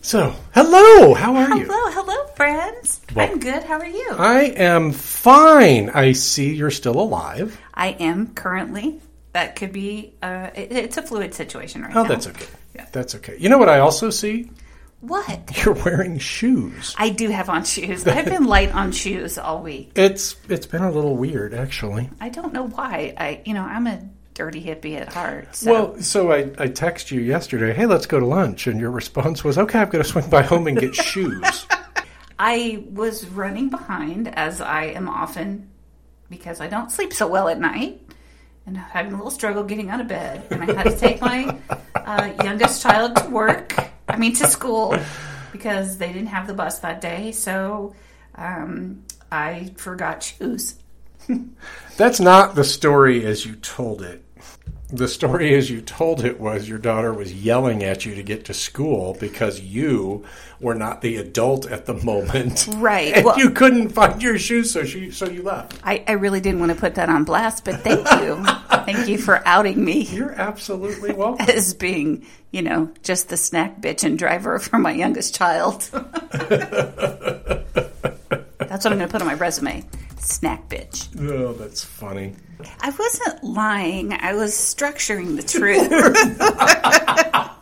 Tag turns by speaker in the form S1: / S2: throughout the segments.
S1: So, hello. How are you?
S2: Hello, hello, friends.
S1: Well-
S2: I'm good. How are you?
S1: I am fine. I see you're still alive.
S2: I am currently. That could be. Uh, it, it's a fluid situation right
S1: Oh,
S2: now.
S1: Oh, that's okay.
S2: Yeah.
S1: That's okay. You know what I also see?
S2: What?
S1: You're wearing shoes.
S2: I do have on shoes. I've been light on shoes all week.
S1: It's it's been a little weird actually.
S2: I don't know why. I, you know, I'm a dirty hippie at heart. So.
S1: Well, so I I text you yesterday, "Hey, let's go to lunch." And your response was, "Okay, I've got to swing by home and get shoes."
S2: I was running behind, as I am often, because I don't sleep so well at night, and having a little struggle getting out of bed. And I had to take my uh, youngest child to work, I mean to school, because they didn't have the bus that day. So um, I forgot shoes.
S1: That's not the story as you told it. The story as you told it was your daughter was yelling at you to get to school because you were not the adult at the moment.
S2: Right.
S1: And
S2: Well-
S1: you couldn't find your shoes, so she so you left.
S2: I, I really didn't want to put that on blast, but thank you. thank you for outing me
S1: You're absolutely welcome.
S2: as being, you know, just the snack bitch and driver for my youngest child. That's what I'm going to put on my resume. Snack bitch.
S1: oh, that's funny.
S2: I wasn't lying. I was structuring the truth.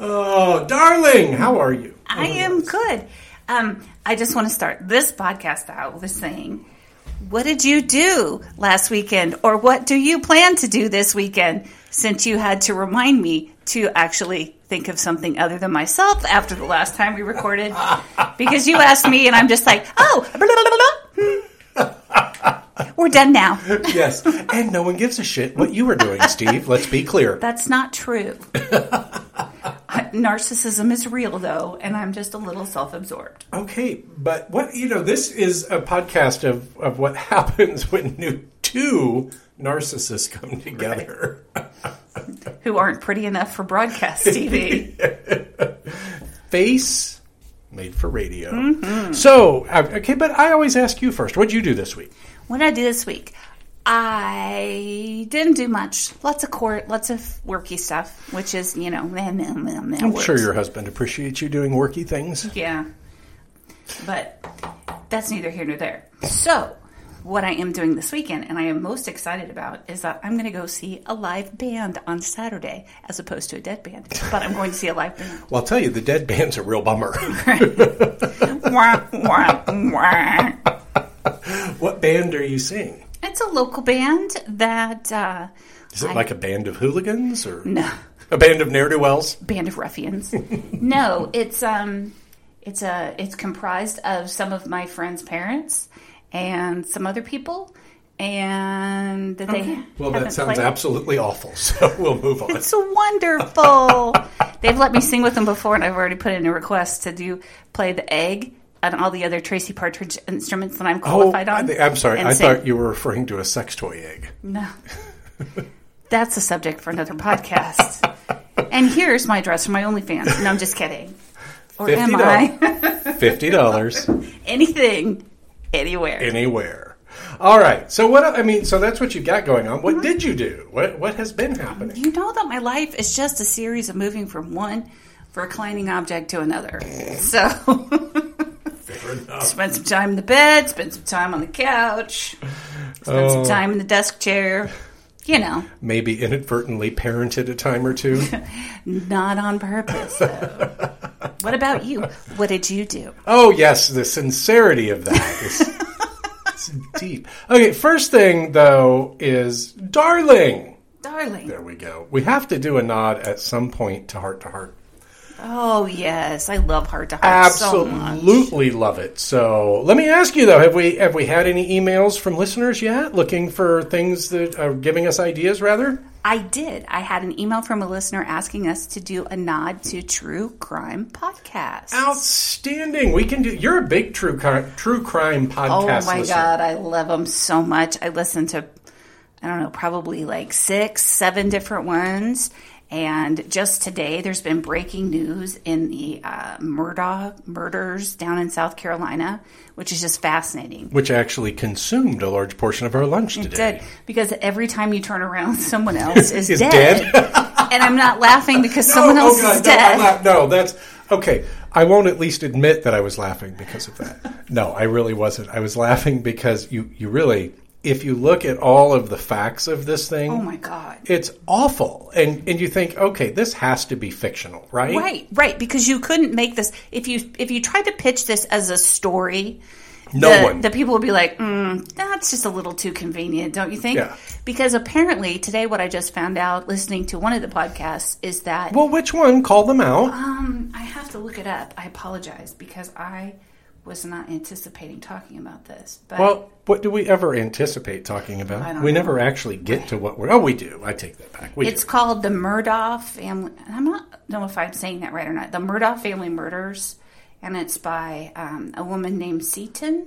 S1: Oh, darling, how are you?
S2: I am good. Um, I just want to start this podcast out with saying, what did you do last weekend, or what do you plan to do this weekend? Since you had to remind me to actually think of something other than myself after the last time we recorded, because you asked me, and I'm just like, oh, blah, blah, blah, blah. We're done now.
S1: Yes, and no one gives a shit what you were doing, Steve. Let's be clear.
S2: That's not true. Narcissism is real, though, and I'm just a little self-absorbed.
S1: Okay, but what you know, this is a podcast of of what happens when new two narcissists come together.
S2: who aren't pretty enough for broadcast TV.
S1: Face made for radio.
S2: Mm-hmm.
S1: So, uh, okay, but I always ask you first. What'd you do this week?
S2: What did I do this week? I didn't do much. Lots of court, lots of worky stuff, which is, you know, meh, meh, meh, meh,
S1: I'm
S2: works.
S1: sure your husband appreciates you doing worky things.
S2: Yeah. But that's neither here nor there. So, what I am doing this weekend, and I am most excited about, is that I'm going to go see a live band on Saturday, as opposed to a dead band. But I'm going to see a live band.
S1: Well, I'll tell you, the dead band's a real bummer.
S2: Wah, wah, wah.
S1: what band are you seeing?
S2: It's a local band that uh,
S1: Is it
S2: I-
S1: like a band of hooligans or
S2: no
S1: a band of ne'er do wells?
S2: band of ruffians. no, it's um, it's a it's comprised of some of my friends' parents and some other people, and that they
S1: Well, that sounds
S2: played.
S1: absolutely awful. So we'll move on.
S2: It's wonderful. They've let me sing with them before, and I've already put in a request to do play the egg and all the other Tracy Partridge instruments that I'm
S1: Oh,
S2: qualified
S1: I
S2: on.
S1: I'm sorry. I
S2: sing.
S1: thought you were referring to a sex toy egg.
S2: No. That's a subject for another podcast. and here's my address for my OnlyFans. No, I'm just kidding. Or am
S1: 50.
S2: I?
S1: Fifty dollars
S2: Anything, anywhere.
S1: anywhere. All right. So what? I mean, so that's what you got going on.
S2: Mm-hmm.
S1: What did you do? What What has been happening?
S2: you know that my life is just a series of moving from one reclining object to another. So,
S1: Fair enough.
S2: spend some time in the bed, spend some time on the couch, spend
S1: Oh.
S2: some time in the desk chair. You know,
S1: Maybe inadvertently parented a time or two.
S2: not on purpose. Though. what about you? What did you do?
S1: oh yes, the sincerity of that is it's deep. Okay. First thing though is darling.
S2: Darling.
S1: There we go. We have to do a nod at some point to heart to heart.
S2: Oh yes, I love heart to heart so much.
S1: Absolutely love it. So let me ask you though: have we have we had any emails from listeners yet, looking for things that are giving us ideas? Rather,
S2: I did. I had an email from a listener asking us to do a nod to true crime podcast.
S1: outstanding. We can do. You're a big true crime, true crime podcast.
S2: Oh my
S1: listener.
S2: god, I love them so much. I listen to, I don't know, probably like six, seven different ones. And just today, there's been breaking news in the uh, Murdaugh murders down in South Carolina, which is just fascinating.
S1: Which actually consumed a large portion of our lunch
S2: It
S1: today.
S2: did because every time you turn around, someone else is,
S1: Is
S2: dead.
S1: dead?
S2: and I'm not laughing because someone else
S1: oh God,
S2: is
S1: no,
S2: dead.
S1: not- no, that's okay. I won't at least admit that I was laughing because of that. No, I really wasn't. I was laughing because you, you really, if you look at all of the facts of this thing,
S2: oh my god.
S1: it's awful. And and you think, okay, this has to be fictional, right?
S2: Right, right, because you couldn't make this if you if you tried to pitch this as a story.
S1: No
S2: the,
S1: one.
S2: The people would be like, mm, "That's just a little too convenient, don't you think?"
S1: Yeah.
S2: Because apparently today, what I just found out listening to one of the podcasts is that
S1: Well, which one? Call them out.
S2: um, I have to look it up. I apologize because I was not anticipating talking about this. But
S1: Well, what do we ever anticipate talking about? We
S2: know.
S1: never actually get to what we're. Oh, we do. I take that back. We
S2: it's
S1: do.
S2: called the Murdaugh family. I'm not know if I'm saying that right or not. The Murdaugh family murders, and it's by um, a woman named Seaton,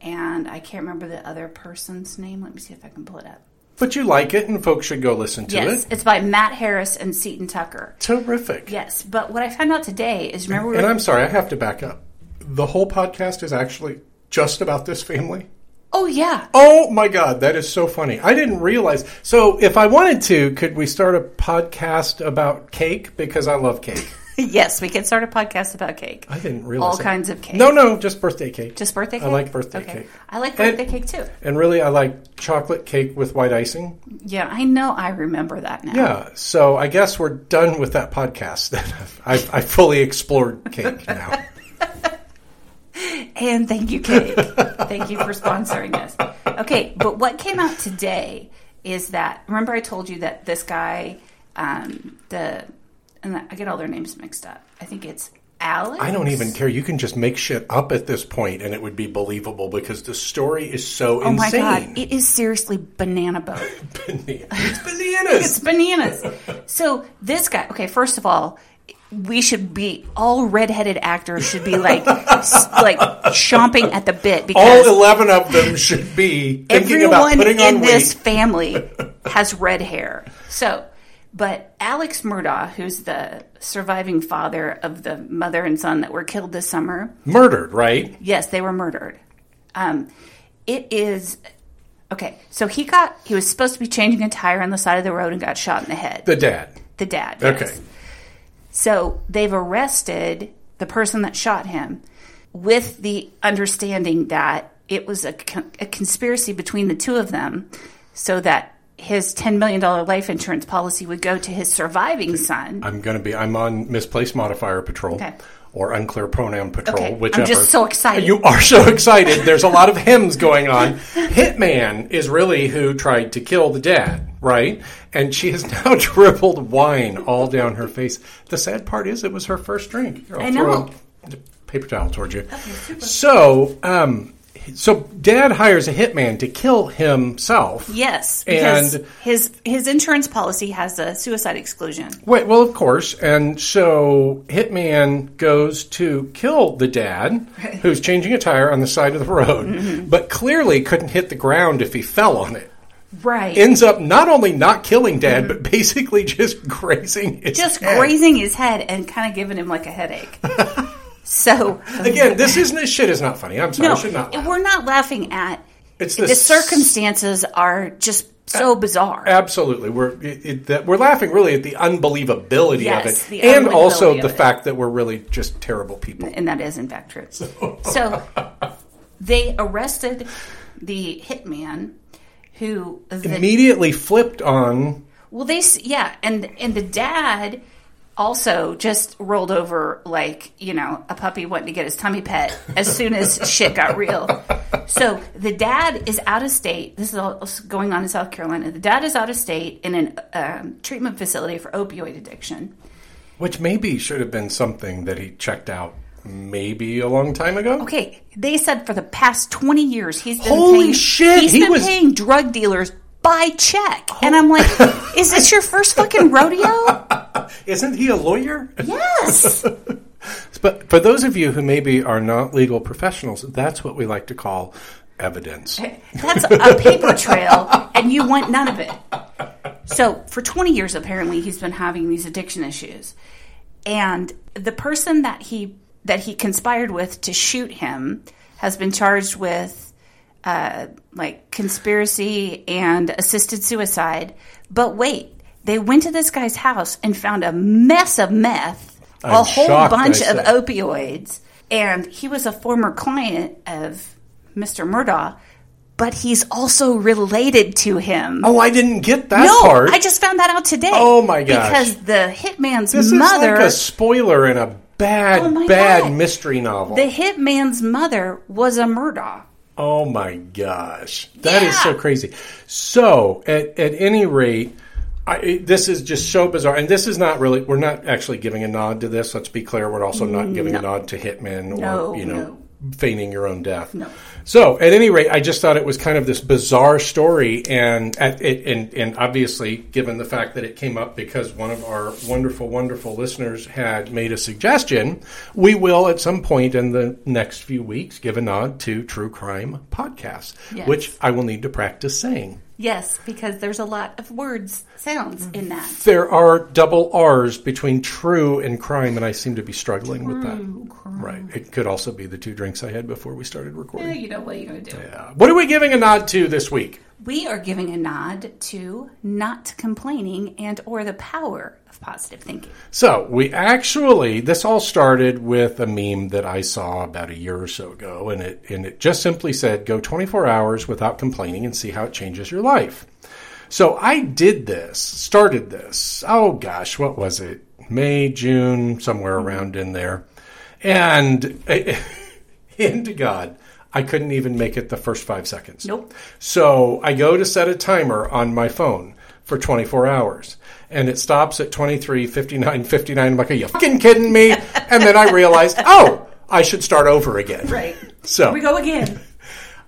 S2: and I can't remember the other person's name. Let me see if I can pull it up.
S1: But you like it, and folks should go listen to
S2: Yes,
S1: it.
S2: it's by Matt Harris and Seaton Tucker.
S1: Terrific.
S2: Yes, but what I found out today is remember we
S1: And I'm sorry, I have to back up. The whole podcast is actually just about this family.
S2: oh yeah,
S1: Oh my God, that is so funny. I didn't realize. So, if I wanted to, could we start a podcast about cake? Because I love cake.
S2: yes, we can start a podcast about cake.
S1: I didn't realize
S2: all
S1: that.
S2: kinds of cake.
S1: No, no, just birthday cake.
S2: just birthday cake.
S1: I like birthday
S2: okay.
S1: cake.
S2: I like
S1: And-
S2: birthday cake too.
S1: And really, I like chocolate cake with white icing.
S2: Yeah, I know. I remember that now.
S1: Yeah. So I guess we're done with that podcast. I've, I've fully explored cake now.
S2: And thank you, Cake. thank you for sponsoring us. Okay, but what came out today is that remember I told you that this guy, um, the and I get all their names mixed up. I think it's Alex.
S1: I don't even care. You can just make shit up at this point, and it would be believable because the story is so
S2: Oh my god, it is seriously banana boat.
S1: Banana- it's bananas.
S2: It's bananas. So this guy, okay, first of all, we should be all redheaded actors should be like s- like chomping at the bit because
S1: All eleven of them should be thinking about
S2: everyone
S1: putting on
S2: in this
S1: weight.
S2: family has red hair. So, but Alex Murdaugh, who's the surviving father of the mother and son that were killed this summer,
S1: Murdered, right?
S2: yes, they were murdered. Um, it is okay. So he got he was supposed to be changing a tire on the side of the road and got shot in the head.
S1: The dad.
S2: The dad. yes.
S1: Okay.
S2: So they've arrested the person that shot him with the understanding that it was a, con- a conspiracy between the two of them so that his $10 million life insurance policy would go to his surviving son.
S1: I'm going to be. I'm on misplaced modifier patrol.
S2: Okay.
S1: Or unclear pronoun patrol,
S2: Okay, I'm just so excited.
S1: You are so excited. There's a lot of hymns going on. Hitman is really who tried to kill the dad, right? And she has now dribbled wine all down her face. The sad part is, it was her first drink. Here, I'll
S2: I
S1: throw
S2: know.
S1: a paper towel towards you. So, um, so dad hires a hitman to kill himself.
S2: Yes, because
S1: And-
S2: his his insurance policy has a suicide exclusion.
S1: Wait, well, of course. And so Hitman goes to kill the dad, who's changing a tire on the side of the road,
S2: Mm-hmm.
S1: but clearly couldn't hit the ground if he fell on it.
S2: Right.
S1: Ends up not only not killing dad, but basically just grazing his
S2: Mm-hmm. just
S1: head.
S2: grazing his head and kind of giving him like a headache. so
S1: Again, this isn't this shit is not funny. I'm sorry,
S2: no,
S1: I should not. laugh.
S2: we're not laughing at
S1: It's
S2: the,
S1: the
S2: circumstances are just so bizarre.
S1: Absolutely, we're it, it, we're laughing really at the unbelievability
S2: Yes,
S1: of it, and also the
S2: of it.
S1: fact that we're really just terrible people.
S2: and that is in fact true. So they arrested the hitman who the,
S1: Immediately flipped on
S2: well they yeah and and the dad also just rolled over like you know a puppy wanting to get his tummy pet as soon as shit got real. So the dad is out of state. This is all going on in South Carolina. The dad is out of state in a um, treatment facility for opioid addiction.
S1: Which maybe should have been something that he checked out maybe a long time ago.
S2: Okay, they said for the past twenty years he's been
S1: Holy
S2: paying,
S1: shit,
S2: He's
S1: he
S2: been
S1: was-
S2: paying drug dealers by check, and I'm like, is this your first fucking rodeo?
S1: Isn't he a lawyer?
S2: Yes.
S1: But for those of you who maybe are not legal professionals, that's what we like to call evidence.
S2: That's a paper trail, and you want none of it. So, for 20 years, apparently, he's been having these addiction issues, and the person that he that he conspired with to shoot him has been charged with uh, like conspiracy and assisted suicide. But wait, They went to this guy's house and found a mess of meth, a
S1: I'm
S2: whole
S1: shocked,
S2: bunch of opioids, and he was a former client of Mr. Murdaugh, but he's also related to him.
S1: Oh, I didn't get that
S2: no,
S1: part.
S2: I just found that out today.
S1: Oh, my gosh.
S2: Because the hitman's
S1: this
S2: mother,
S1: is like a spoiler in a bad,
S2: Oh,
S1: bad
S2: God.
S1: mystery novel.
S2: the hitman's mother was a Murdaugh.
S1: Oh my gosh, that is
S2: Yeah.
S1: so crazy. So, at, at any rate, I, this is just so bizarre, and this is not really. We're not actually giving a nod to this. Let's be clear. We're also not giving a mm, nod to Hitman or
S2: No,
S1: you know
S2: no.
S1: feigning your own death.
S2: No.
S1: So, at any rate, I just thought it was kind of this bizarre story, and at, it, and and obviously, given the fact that it came up because one of our wonderful, wonderful listeners had made a suggestion, we will at some point in the next few weeks give a nod to true crime podcasts,
S2: Yes.
S1: which I will need to practice saying.
S2: Yes, because there's a lot of words, sounds in that.
S1: There are double R's between true and crime, and I seem to be struggling with that. Right. It could also be the two drinks I had before we started recording.
S2: Eh, You know what you're going to do.
S1: Yeah. What are we giving a nod to this week?
S2: We are giving a nod to not complaining and or the power of positive thinking.
S1: So we actually this all started with a meme that I saw about a year or so ago, and it and it just simply said, "Go 24 hours without complaining and see how it changes your life." So I did this, started this. Oh gosh, what was it? May, June, somewhere around in there, and hand to God, I couldn't even make it the first five seconds.
S2: Nope.
S1: So I go to set a timer on my phone for 24 hours. And it stops at 23, 59, 59. I'm like, are you fucking kidding me? And then I realized, oh, I should start over again.
S2: Right.
S1: So
S2: We go again.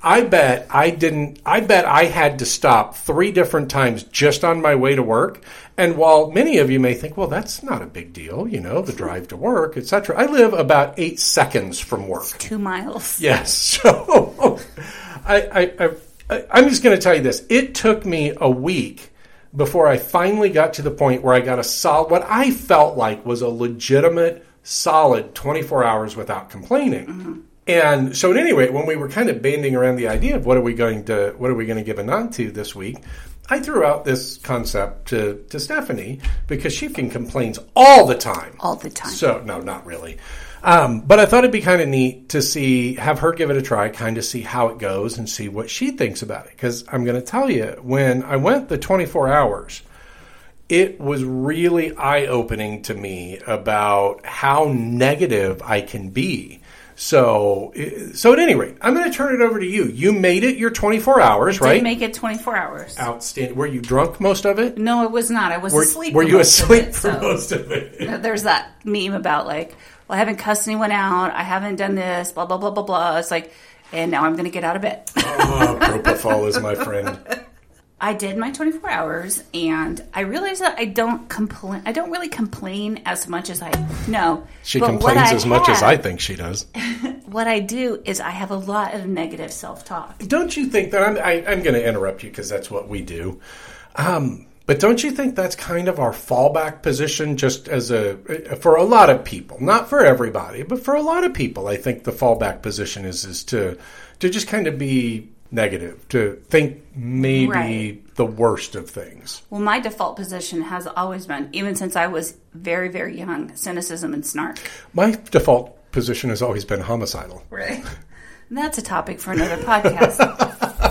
S1: I bet I didn't, I bet I had to stop three different times just on my way to work. And while many of you may think, well, that's not a big deal, you know, the drive to work, etc. I live about eight seconds from work.
S2: Two miles.
S1: Yes. So I, I, I, I'm just going to tell you this. It took me a week before I finally got to the point where I got a solid, what I felt like was a legitimate, solid 24 hours without complaining. Mm-hmm. And so, at any rate, when we were kind of banding around the idea of what are we going to, what are we going to give a nod to this week, I threw out this concept to, to Stephanie because she can complains all the time.
S2: All the time.
S1: So no, not really. Um, but I thought it'd be kind of neat to see, have her give it a try, kind of see how it goes and see what she thinks about it. Because I'm going to tell you, when I went the 24 hours, it was really eye opening to me about how negative I can be. So, so at any rate, I'm going to turn it over to you. You made it your 24 hours,
S2: Did
S1: right?
S2: make it 24 hours.
S1: Outstanding. Were you drunk most of it?
S2: No, it was not. I was
S1: Were,
S2: asleep.
S1: were
S2: for
S1: you
S2: most of
S1: asleep
S2: it,
S1: for
S2: so-
S1: most of it?
S2: There's that meme about like, well, I haven't cussed anyone out. I haven't done this. Blah blah blah blah blah. It's like, and now I'm going to get out of bed.
S1: oh, propofol is my friend.
S2: I did my 24 hours, and I realized that I don't complain. I don't really complain as much as I know.
S1: She
S2: But
S1: complains
S2: I
S1: as much as I think she does.
S2: What I do is I have a lot of negative self talk.
S1: Don't you think that I'm, I, I'm going to interrupt you because that's what we do. Um, but don't you think that's kind of our fallback position, just as a for a lot of people, not for everybody, but for a lot of people? I think the fallback position is is to to just kind of be negative, to think maybe
S2: Right.
S1: the worst of things.
S2: Well, my default position has always been, even since I was very, very young, cynicism and snark.
S1: My default position has always been homicidal.
S2: Right. That's a topic for another podcast.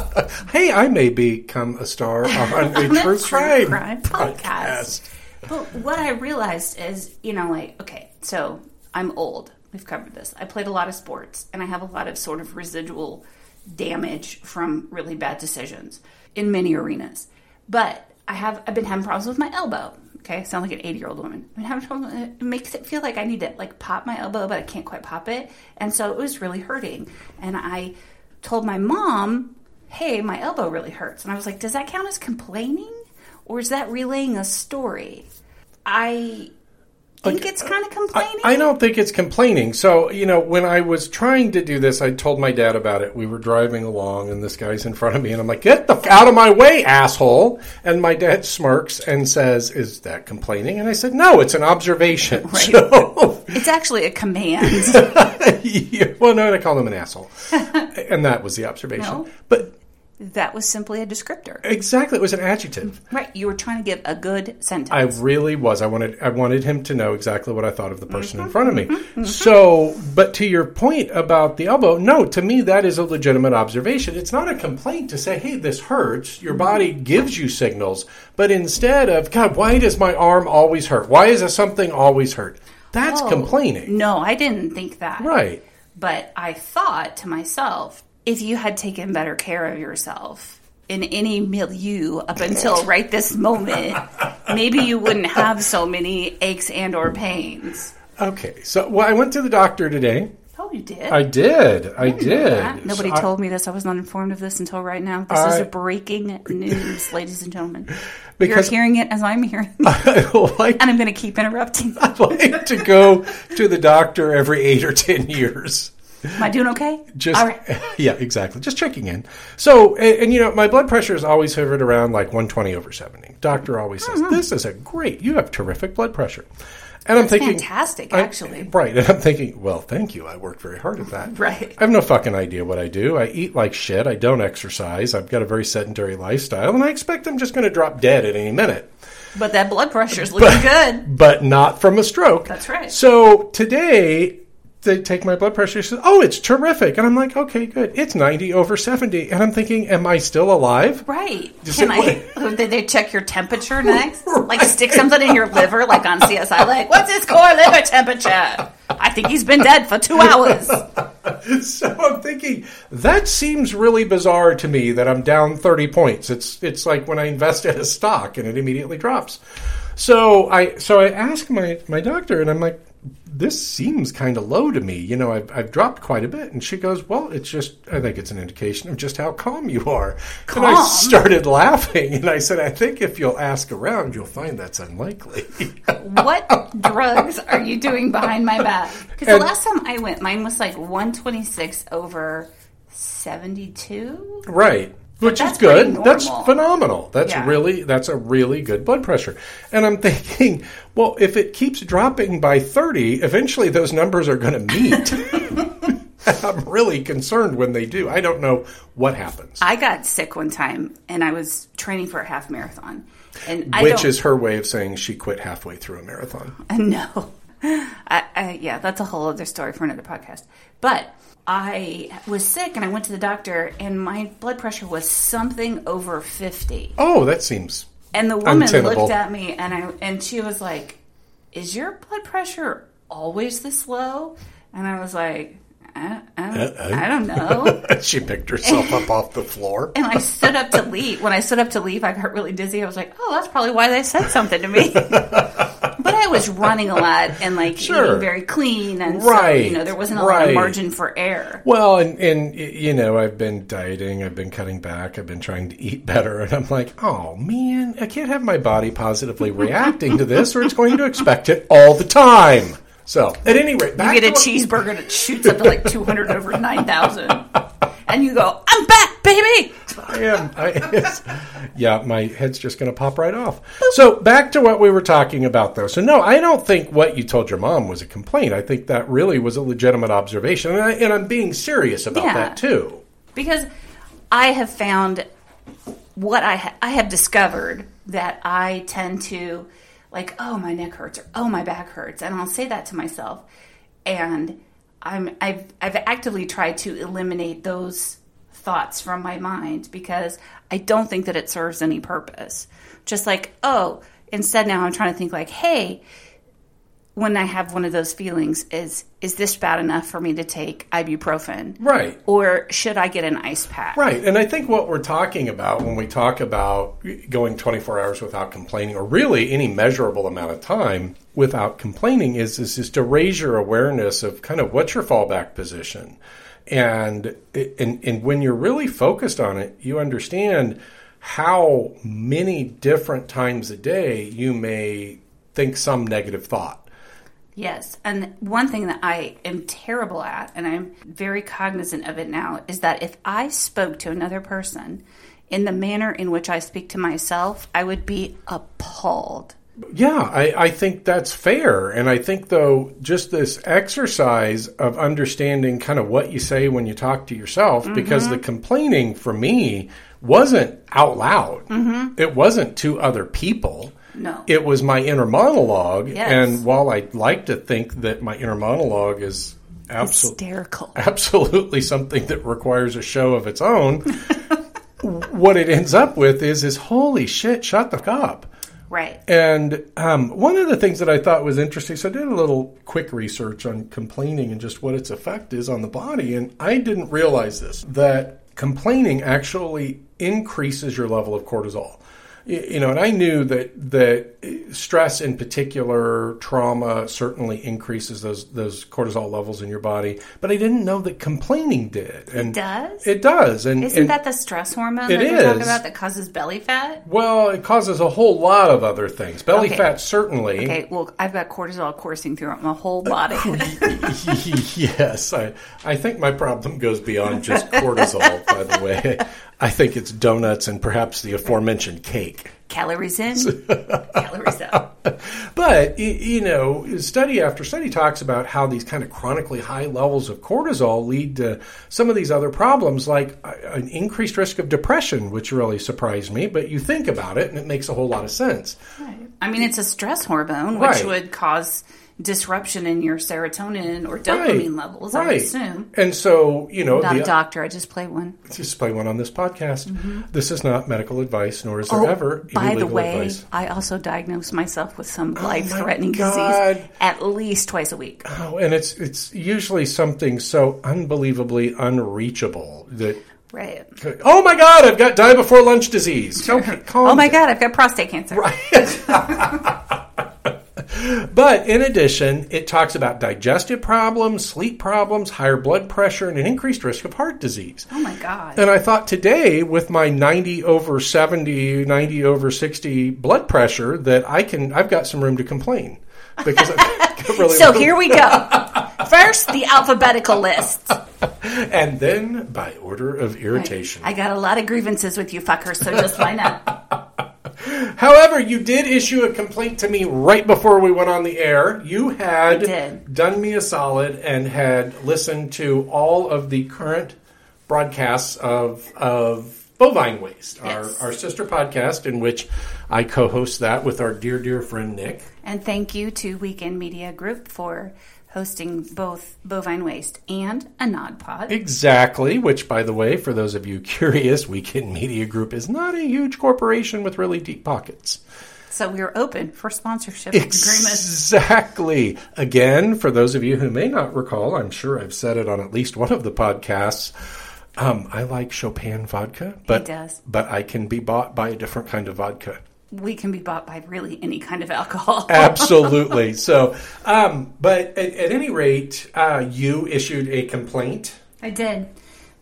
S1: Hey, I may become a star on a true crime,
S2: crime podcast.
S1: podcast.
S2: But what I realized is, you know, like, okay, so I'm old. We've covered this. I played a lot of sports, and I have a lot of sort of residual damage from really bad decisions in many arenas. But I have I've been having problems with my elbow. Okay, I sound like an 80 year old woman. I've been having trouble. It makes it feel like I need to like pop my elbow, but I can't quite pop it, and so it was really hurting. And I told my mom, "Hey, my elbow really hurts," and I was like, "Does that count as complaining, or is that relaying a story?" I think it's kind of complaining.
S1: I don't think it's complaining. So, you know, when I was trying to do this, I told my dad about it. We were driving along, and this guy's in front of me, and I'm like, "Get the f- out of my way, asshole!" And my dad smirks and says, "Is that complaining?" And I said, "No, it's an observation." So,
S2: it's actually a command.
S1: well, no, I called him an asshole, and that was the observation.
S2: No.
S1: But
S2: That was simply a descriptor.
S1: Exactly, it was an adjective.
S2: Right. You were trying to give a good sentence.
S1: I really was. I wanted I wanted him to know exactly what I thought of the person
S2: Mm-hmm.
S1: in front of me. Mm-hmm. Mm-hmm. So, but to your point about the elbow, no, to me that is a legitimate observation. It's not a complaint to say, "Hey, this hurts." Your mm-hmm. body gives you signals, but instead of, "God, why does my arm always hurt? Why is something always hurt?" That's
S2: Oh,
S1: complaining.
S2: No, I didn't think that.
S1: Right.
S2: But I thought to myself, if you had taken better care of yourself in any milieu up until right this moment, maybe you wouldn't have so many aches and or pains.
S1: Okay. So, well, I went to the doctor today.
S2: Oh, you did?
S1: I did. I did.
S2: Nobody
S1: So I-
S2: told me this. I was not informed of this until right now. This is
S1: I-
S2: a breaking news, ladies and gentlemen.
S1: Because-
S2: You're hearing it as I'm hearing, it,
S1: like
S2: and I'm going to keep interrupting.
S1: I like to go to the doctor every eight or ten years.
S2: Am I doing okay?
S1: Just
S2: All right.
S1: yeah, exactly. Just checking in. So, and, and, you know, my blood pressure has always hovered around like 120 over 70. Doctor always says,
S2: Mm-hmm.
S1: "This is a great. You have terrific blood pressure." And I'm thinking,
S2: fantastic,
S1: I-
S2: actually.
S1: right? And I'm thinking, well, thank you. I worked very hard at that.
S2: Right.
S1: I have no fucking idea what I do. I eat like shit. I don't exercise. I've got a very sedentary lifestyle, and I expect I'm just going to drop dead at any minute
S2: But that blood pressure is looking good.
S1: but not from a stroke.
S2: That's right.
S1: So today they take my blood pressure. She says, "Oh, it's terrific," and I'm like, "Okay, good. It's 90 over 70," and I'm thinking, "Am I still alive?"
S2: Right.
S1: Just
S2: Can I? Did they check your temperature next? Like stick something in your liver, like on CSI? Like, what's his core liver temperature? I think he's been dead for two hours.
S1: So I'm thinking that seems really bizarre to me that I'm down 30 points. It's it's like when I invest in a stock and it immediately drops. So I so I ask my my doctor and I'm like this seems kind of low to me. You know, I've, I've dropped quite a bit. And she goes, Well, it's just, I think it's an indication of just how calm you are. And I started laughing. And I said, I think if you'll ask around, you'll find that's unlikely.
S2: What drugs are you doing behind my back? Because the last time I went, mine was like 126 over 72.
S1: Right. Which is good. That's phenomenal. That's
S2: Yeah.
S1: really that's a really good blood pressure. And I'm thinking, well, if it keeps dropping by 30, eventually those numbers are going to meet. I'm really concerned when they do. I don't know what happens.
S2: I got sick one time and I was training for a half marathon. And
S1: which is her way of saying she quit halfway through a marathon.
S2: No. I, I, yeah, that's a whole other story for another podcast. But I was sick and I went to the doctor and my blood pressure was something over 50.
S1: Oh, that seems
S2: And the woman
S1: Untenable.
S2: looked at me and I and she was like, "Is your blood pressure always this low?" And I was like, "I, I, don't, I don't know."
S1: she picked herself up off the floor.
S2: And I stood up to leave. When I stood up to leave, I got really dizzy. I was like, "Oh, that's probably why they said something to me." was running a lot and like
S1: Sure.
S2: eating very clean, and so
S1: Right,
S2: you know there wasn't a lot of margin for error.
S1: Well, and, and you know, I've been dieting, I've been cutting back, I've been trying to eat better, and I'm like, oh man, I can't have my body positively reacting to this, or it's going to expect it all the time. So, at any rate,
S2: You get a
S1: what-
S2: cheeseburger that shoots up to like two hundred over nine thousand, and you go, "I'm back, baby."
S1: I am. I, yeah, my head's just going to pop right off. So back to what we were talking about, though. So no, I don't think what you told your mom was a complaint. I think that really was a legitimate observation, and, I, and I'm being serious about
S2: Yeah.
S1: that too.
S2: because I have found what I ha- I have discovered that I tend to like oh my neck hurts or oh my back hurts and I'll say that to myself and I'm I've I've actively tried to eliminate those thoughts from my mind because I don't think that it serves any purpose just like oh instead now I'm trying to think like hey when I have one of those feelings is is this bad enough for me to take ibuprofen
S1: Right.
S2: or should I get an ice pack?
S1: Right. And I think what we're talking about when we talk about going 24 hours without complaining, or really any measurable amount of time without complaining, is, is, is to raise your awareness of kind of what's your fallback position. And, and, and when you're really focused on it, you understand how many different times a day you may think some negative thought.
S2: Yes. And one thing that I am terrible at, and I'm very cognizant of it now, is that if I spoke to another person in the manner in which I speak to myself, I would be appalled.
S1: Yeah, I, I think that's fair. And I think, though, just this exercise of understanding kind of what you say when you talk to yourself, mm-hmm. because the complaining for me wasn't out loud. Mm-hmm. It wasn't to other people.
S2: No.
S1: It was my inner monologue.
S2: Yes.
S1: And while I like to think that my inner monologue is absolutely
S2: Hysterical.
S1: absolutely something that requires a show of its own, what it ends up with is is holy shit, shut the fuck up.
S2: Right.
S1: And um, one of the things that I thought was interesting, so I did a little quick research on complaining and just what its effect is on the body, and I didn't realize this that complaining actually increases your level of cortisol. You know, and I knew that that stress, in particular, trauma, certainly increases those those cortisol levels in your body. But I didn't know that complaining did. And
S2: does?
S1: It does. And
S2: Isn't
S1: and-
S2: that the stress hormone
S1: It
S2: that we're talking about that causes belly fat?
S1: well, it causes a whole lot of other things. Belly
S2: Okay.
S1: fat certainly.
S2: Okay, well, I've got cortisol coursing throughout my whole uh, body.
S1: yes, I, I think my problem goes beyond just cortisol, by the way. I think it's donuts and perhaps the aforementioned cake.
S2: calories in, calories out.
S1: But, you know, study after study talks about how these kind of chronically high levels of cortisol lead to some of these other problems, like an increased risk of depression, which really surprised me. But you think about it, and it makes a whole lot of sense.
S2: I mean, it's a stress hormone, which
S1: Right.
S2: would cause disruption in your serotonin or dopamine levels, I would assume.
S1: And so, you know,
S2: Not
S1: the-
S2: a doctor, I just play one.
S1: just play one on this podcast. Mm-hmm. This is not medical advice, nor is there
S2: Oh,
S1: ever
S2: by the way,
S1: advice.
S2: I also diagnose myself with some
S1: oh
S2: life-threatening
S1: God.
S2: disease at least twice a week.
S1: Oh, and it's it's usually something so unbelievably unreachable that.
S2: Right.
S1: Oh my God! I've got die before lunch disease. Okay, calm
S2: Oh my
S1: down.
S2: God, I've got prostate cancer.
S1: But in addition, it talks about digestive problems, sleep problems, higher blood pressure, and an increased risk of heart disease.
S2: Oh my God.
S1: And I thought today, with my 90 over 70, 90 over 60 blood pressure, that I can, I've got some room to complain. Because really
S2: So here we go. First, the alphabetical list.
S1: And then by order of irritation.
S2: I got a lot of grievances with you fuckers, so just line up.
S1: However, you did issue a complaint to me right before we went on the air. You had done me a solid and had listened to all of the current broadcasts of of Bovine Waste,
S2: Yes.
S1: our, our sister podcast, in which I co-host that with our dear, dear friend Nick.
S2: And thank you to Weekend Media Group for hosting both Bovine Waste and a Nod Pod.
S1: Exactly, which, by the way, for those of you curious, Weekend Media Group is not a huge corporation with really deep pockets.
S2: So we're open for sponsorship agreements.
S1: Exactly. Again, for those of you who may not recall, I'm sure I've said it on at least one of the podcasts. Um, I like Chopin vodka, but
S2: does.
S1: but I can be bought by a different kind of vodka.
S2: We can be bought by really any kind of alcohol.
S1: Absolutely. so, um, but at, at any rate, uh, you issued a complaint.
S2: I did.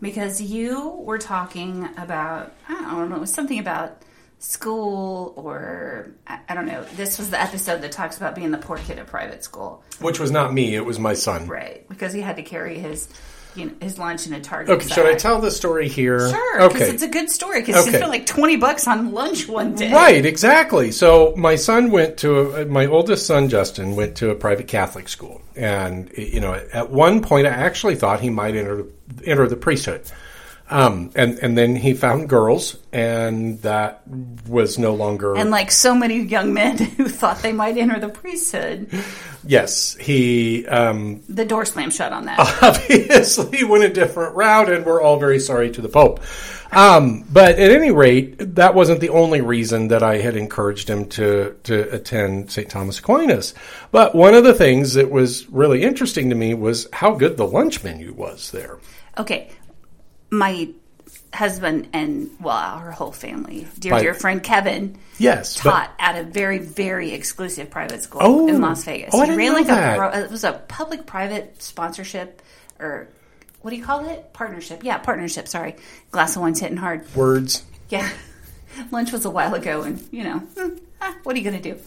S2: Because you were talking about, I don't know, it was something about school or, I, I don't know. This was the episode that talks about being the poor kid at private school.
S1: Which was not me; it was my son.
S2: Right. Because he had to carry his, you know, his lunch in a Target
S1: Okay, should I tell the story here?
S2: Sure, because
S1: Okay.
S2: it's a good story. Because he
S1: Okay.
S2: spent like twenty bucks on lunch one day.
S1: Right, exactly. So my son went to a, my oldest son Justin went to a private Catholic school, and you know at one point I actually thought he might enter enter the priesthood, um, and and then he found girls, and that was no longer
S2: And like so many young men who thought they might enter the priesthood,
S1: yes he um,
S2: the door slammed shut on that.
S1: obviously went a different route, and we're all very sorry to the Pope. Um, but at any rate, that wasn't the only reason that I had encouraged him to to attend St. Thomas Aquinas. But one of the things that was really interesting to me was how good the lunch menu was there.
S2: Okay, my husband and well, our whole family, dear
S1: By-
S2: dear friend Kevin,
S1: Yes, but-
S2: taught at a very very exclusive private school
S1: Oh.
S2: in Las Vegas.
S1: Oh, I didn't
S2: ran
S1: know
S2: like
S1: that.
S2: a it was a public private sponsorship or what do you call it? Partnership. Yeah, partnership. Sorry, glass of wine's hitting hard.
S1: Words.
S2: Yeah. Lunch was a while ago, and, you know, hmm, ah, what are you going to do?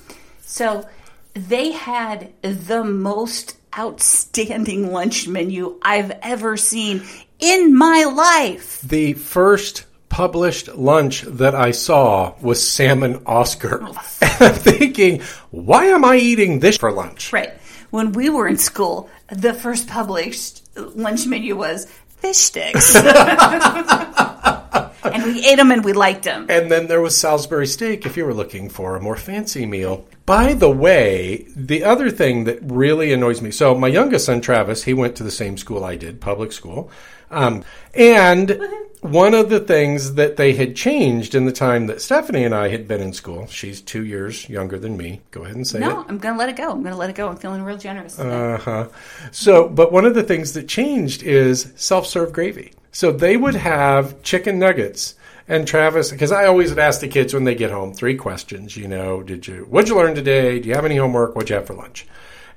S2: So they had the most outstanding lunch menu I've ever seen in my life.
S1: The first published lunch that I saw was salmon Oscar. Oh, and I'm thinking, why am I eating this for lunch?
S2: Right. When we were in school, the first published lunch menu was fish sticks. and we ate them and we liked them.
S1: And then there was Salisbury steak if you were looking for a more fancy meal. By the way, the other thing that really annoys me so, my youngest son, Travis, he went to the same school I did, public school. Um, and one of the things that they had changed in the time that Stephanie and I had been in school, she's two years younger than me. Go ahead and say
S2: No,
S1: it.
S2: I'm going to let it go. I'm going to let it go. I'm feeling real generous.
S1: Uh huh. So, but one of the things that changed is self serve gravy. So they would have chicken nuggets. And Travis, because I always would ask the kids when they get home three questions. You know, did you, what'd you learn today? Do you have any homework? What'd you have for lunch?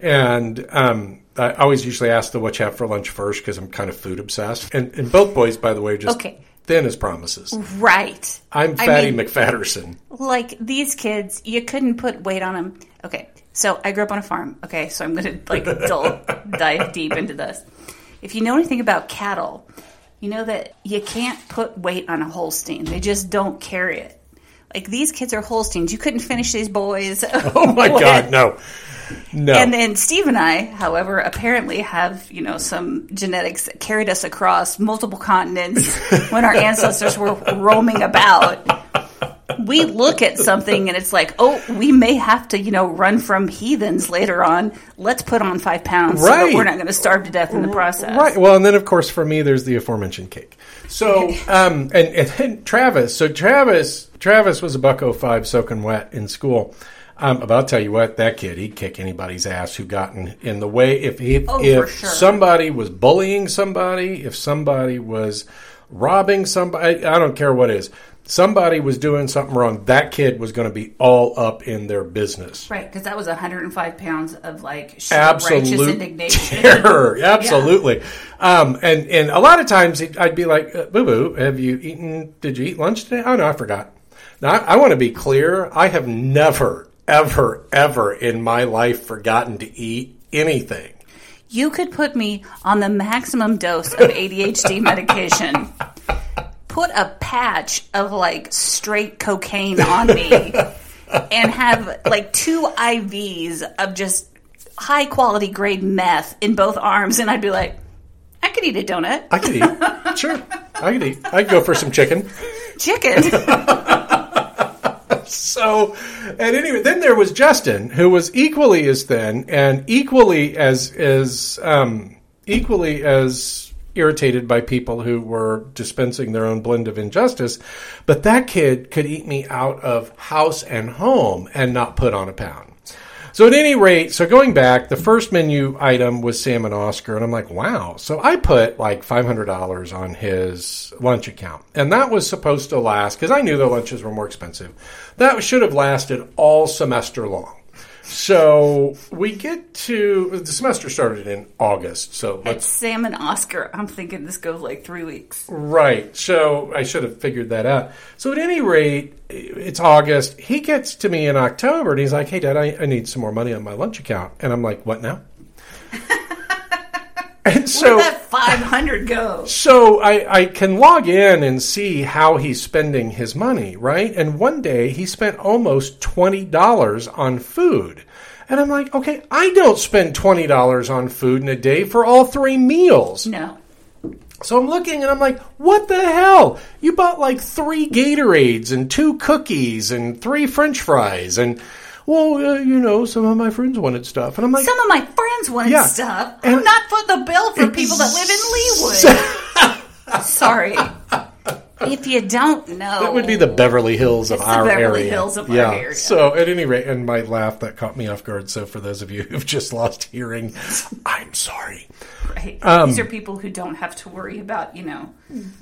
S1: And um, I always usually ask the what you have for lunch first because I'm kind of food obsessed. And, and both boys, by the way, are just
S2: Okay.
S1: thin as promises.
S2: right.
S1: I'm
S2: I
S1: Fatty
S2: mean-
S1: McFatterson.
S2: like these kids, you couldn't put weight on them. Okay, so I grew up on a farm. Okay, so I'm going to like dull, dive deep into this. If you know anything about cattle, you know that you can't put weight on a Holstein. They just don't carry it. Like these kids are Holsteins. You couldn't finish these boys.
S1: Oh my God, no. No.
S2: And then Steve and I, however, apparently have, you know, some genetics that carried us across multiple continents when our ancestors were roaming about. We look at something and it's like, oh, we may have to, you know, run from heathens later on. Let's put on five pounds so that
S1: Right.
S2: we're not going to starve to death in the process.
S1: Right. Well, and then of course for me, there's the aforementioned cake. So, um, and, and Travis. So Travis, Travis was a buck 05 soaking wet in school. Um, but I'll tell you what, that kid, he'd kick anybody's ass who gotten in the way. If he,
S2: Oh,
S1: if
S2: sure.
S1: somebody was bullying somebody, if somebody was robbing somebody, I don't care what it is. Somebody was doing something wrong. That kid was going to be all up in their business.
S2: Right, because that was 105 pounds of like righteous
S1: absolute
S2: indignation.
S1: terror. Absolutely. Um, and and a lot of times it- I'd be like, uh, "Boo boo, have you eaten? Did you eat lunch today? Oh no, I forgot." Now I, I want to be clear. I have never, ever, ever in my life forgotten to eat anything.
S2: You could put me on the maximum dose of ADHD medication. Put a patch of like straight cocaine on me and have like two IVs of just high quality grade meth in both arms, and I'd be like, I could eat a donut.
S1: I could eat. sure, I could eat. I'd go for some chicken.
S2: Chicken.
S1: So, at any rate, then there was Justin, who was equally as thin and equally as as um, equally as irritated by people who were dispensing their own blend of injustice. But that kid could eat me out of house and home and not put on a pound. So at any rate, so going back, the first menu item was salmon Oscar, and I'm like, wow. So I put like $500 on his lunch account, and that was supposed to last because I knew the lunches were more expensive. That should have lasted all semester long. So we get to the semester started in August. So
S2: It's
S1: let's
S2: salmon Oscar. I'm thinking this goes like three weeks.
S1: Right. So I should have figured that out. So at any rate, it's August. He gets to me in October and he's like, hey, Dad, I, I need some more money on my lunch account. And I'm like, what now? and so.
S2: Where'd that 500 go?
S1: So I, I can log in and see how he's spending his money, right? And one day he spent almost $20 on food. And I'm like, okay, I don't spend $20 on food in a day for all three meals.
S2: No.
S1: So I'm looking and I'm like, what the hell? You bought like three Gatorades and two cookies and three French fries. And, well, uh, you know, some of my friends wanted stuff. And I'm like,
S2: Some of my friends wanted
S1: Yeah.
S2: stuff.
S1: And-
S2: I'm not footing the bill for people that live in Leawood. Sorry. If you don't know,
S1: That would be the Beverly Hills of
S2: It's
S1: our
S2: Beverly
S1: area.
S2: Hills of our
S1: yeah.
S2: area.
S1: So at any rate, and my laugh that caught me off guard. So for those of you who've just lost hearing, I'm sorry.
S2: Right.
S1: Um,
S2: These are people who don't have to worry about, you know,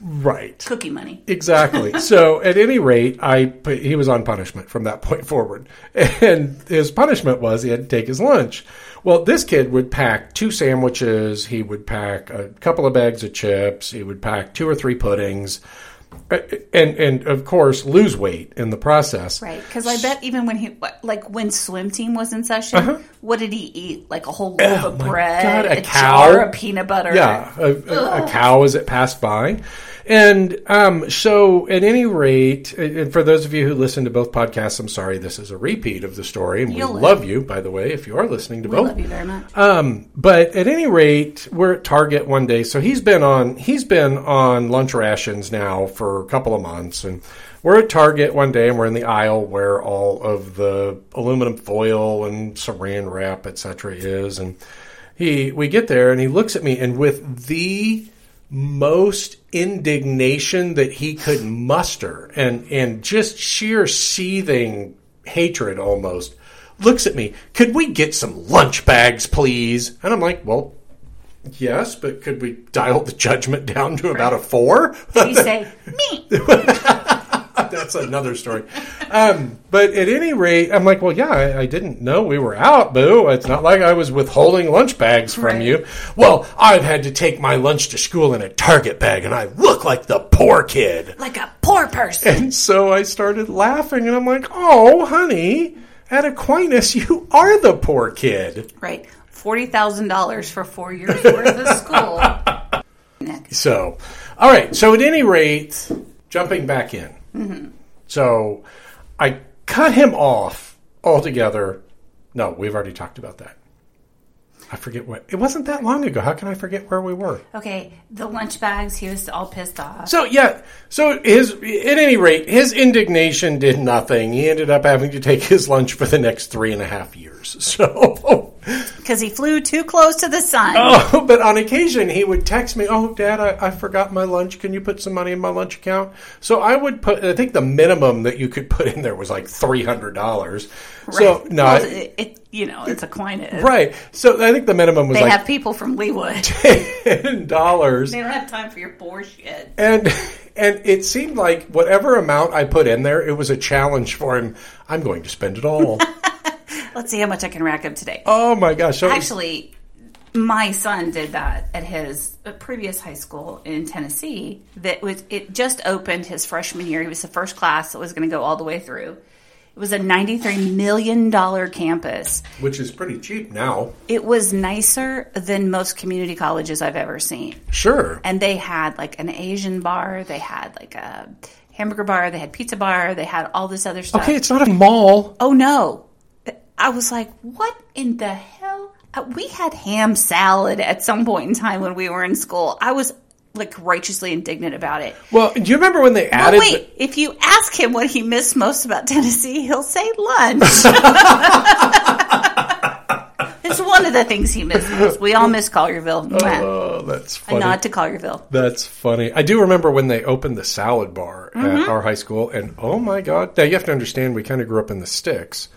S1: Right.
S2: cookie money.
S1: Exactly. so at any rate, I put, he was on punishment from that point forward, and his punishment was he had to take his lunch. Well, this kid would pack two sandwiches. He would pack a couple of bags of chips. He would pack two or three puddings, uh, and and of course lose weight in the process.
S2: Right. Because I bet even when he, like when swim team was in session, what did he eat? Like a whole loaf
S1: Uh-huh. Oh,
S2: of bread,
S1: God, a
S2: a,
S1: cow?
S2: jar of peanut butter.
S1: Yeah, a, a, a cow as it passed by. And um, so, at any rate, and for those of you who listen to both podcasts, I'm sorry, this is a repeat of the story, and
S2: You'll
S1: we
S2: live.
S1: love you, by the way, if you are listening to both.
S2: We
S1: both.
S2: love you very much.
S1: Um, but at any rate, we're at Target one day. So he's been on he's been on lunch rations now for for a couple of months. And we're at Target one day and we're in the aisle where all of the aluminum foil and saran wrap, etc., is. And he, we get there and he looks at me and with the most indignation that he could muster and, and just sheer seething hatred almost looks at me. Could we get some lunch bags, please? And I'm like, well, yes, but could we dial the judgment down to about a four?
S2: Did he say me?
S1: That's another story. Um, but at any rate, I'm like, well, yeah, I, I, didn't know we were out, boo. It's not like I was withholding lunch bags from
S2: Right.
S1: you. Well, I've had to take my lunch to school in a Target bag, and I look like the poor kid.
S2: Like a poor person.
S1: And so I started laughing, and I'm like, oh, honey, at Aquinas, you are the poor kid.
S2: Right. Forty thousand dollars for four years worth of school.
S1: So, all right. So, at any rate, jumping back in. So, I cut him off altogether. No, we've already talked about that. I forget what. It wasn't that long ago. How can I forget where we were?
S2: Okay, the lunch bags. He was all pissed off.
S1: So yeah, so his at any rate, his indignation did nothing. He ended up having to take his lunch for the next three and a half years. So,
S2: Because he flew too close to the sun.
S1: oh, but on occasion he would text me, "Oh, Dad, I, I forgot my lunch. Can you put some money in my lunch account?" So I would put. I think the minimum that you could put in there was like three hundred dollars. So no,
S2: Well,
S1: I-
S2: it, it- you know, it's Aquinas.
S1: right. So I think the minimum was
S2: They
S1: like
S2: have people from Leawood.
S1: ten dollars.
S2: they don't have time for your bullshit.
S1: And and it seemed like whatever amount I put in there, it was a challenge for him. I'm going to spend it all.
S2: Let's see how much I can rack up today.
S1: oh my gosh! So
S2: Actually, my son did that at his previous high school in Tennessee. That was it just opened his freshman year. He was the first class that was going to go all the way through. It was a ninety-three million dollar campus.
S1: which is pretty cheap now.
S2: It was nicer than most community colleges I've ever seen.
S1: Sure.
S2: And they had like an Asian bar, they had like a hamburger bar, they had pizza bar, they had all this other stuff.
S1: Okay, it's not a mall.
S2: Oh no. I was like, what in the hell? Uh, We had ham salad at some point in time when we were in school. I was like righteously indignant about it.
S1: Well, do you remember when they added?
S2: wait, if you ask him what he missed most about Tennessee, he'll say lunch. it's one of the things he misses. We all miss Collierville.
S1: the, oh, that's
S2: A
S1: funny.
S2: nod to Collierville.
S1: That's funny. I do remember when they opened the salad bar
S2: Mm-hmm.
S1: at our high school, and oh my god! Now you have to understand, we kind of grew up in the sticks.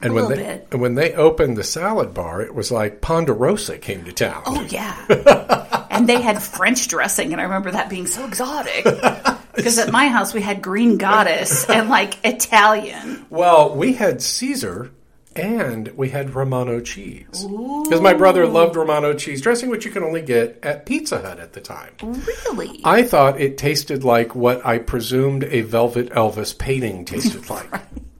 S1: And
S2: A
S1: when they
S2: bit.
S1: and when they opened the salad bar, it was like Ponderosa came to town.
S2: Oh yeah, and they had French dressing, and I remember that being so exotic. Because at my house we had green goddess and like Italian.
S1: Well, we had Caesar and we had Romano cheese. Because my brother loved Romano cheese dressing, which you can only get at Pizza Hut at the time.
S2: Really?
S1: I thought it tasted like what I presumed a Velvet Elvis painting tasted like.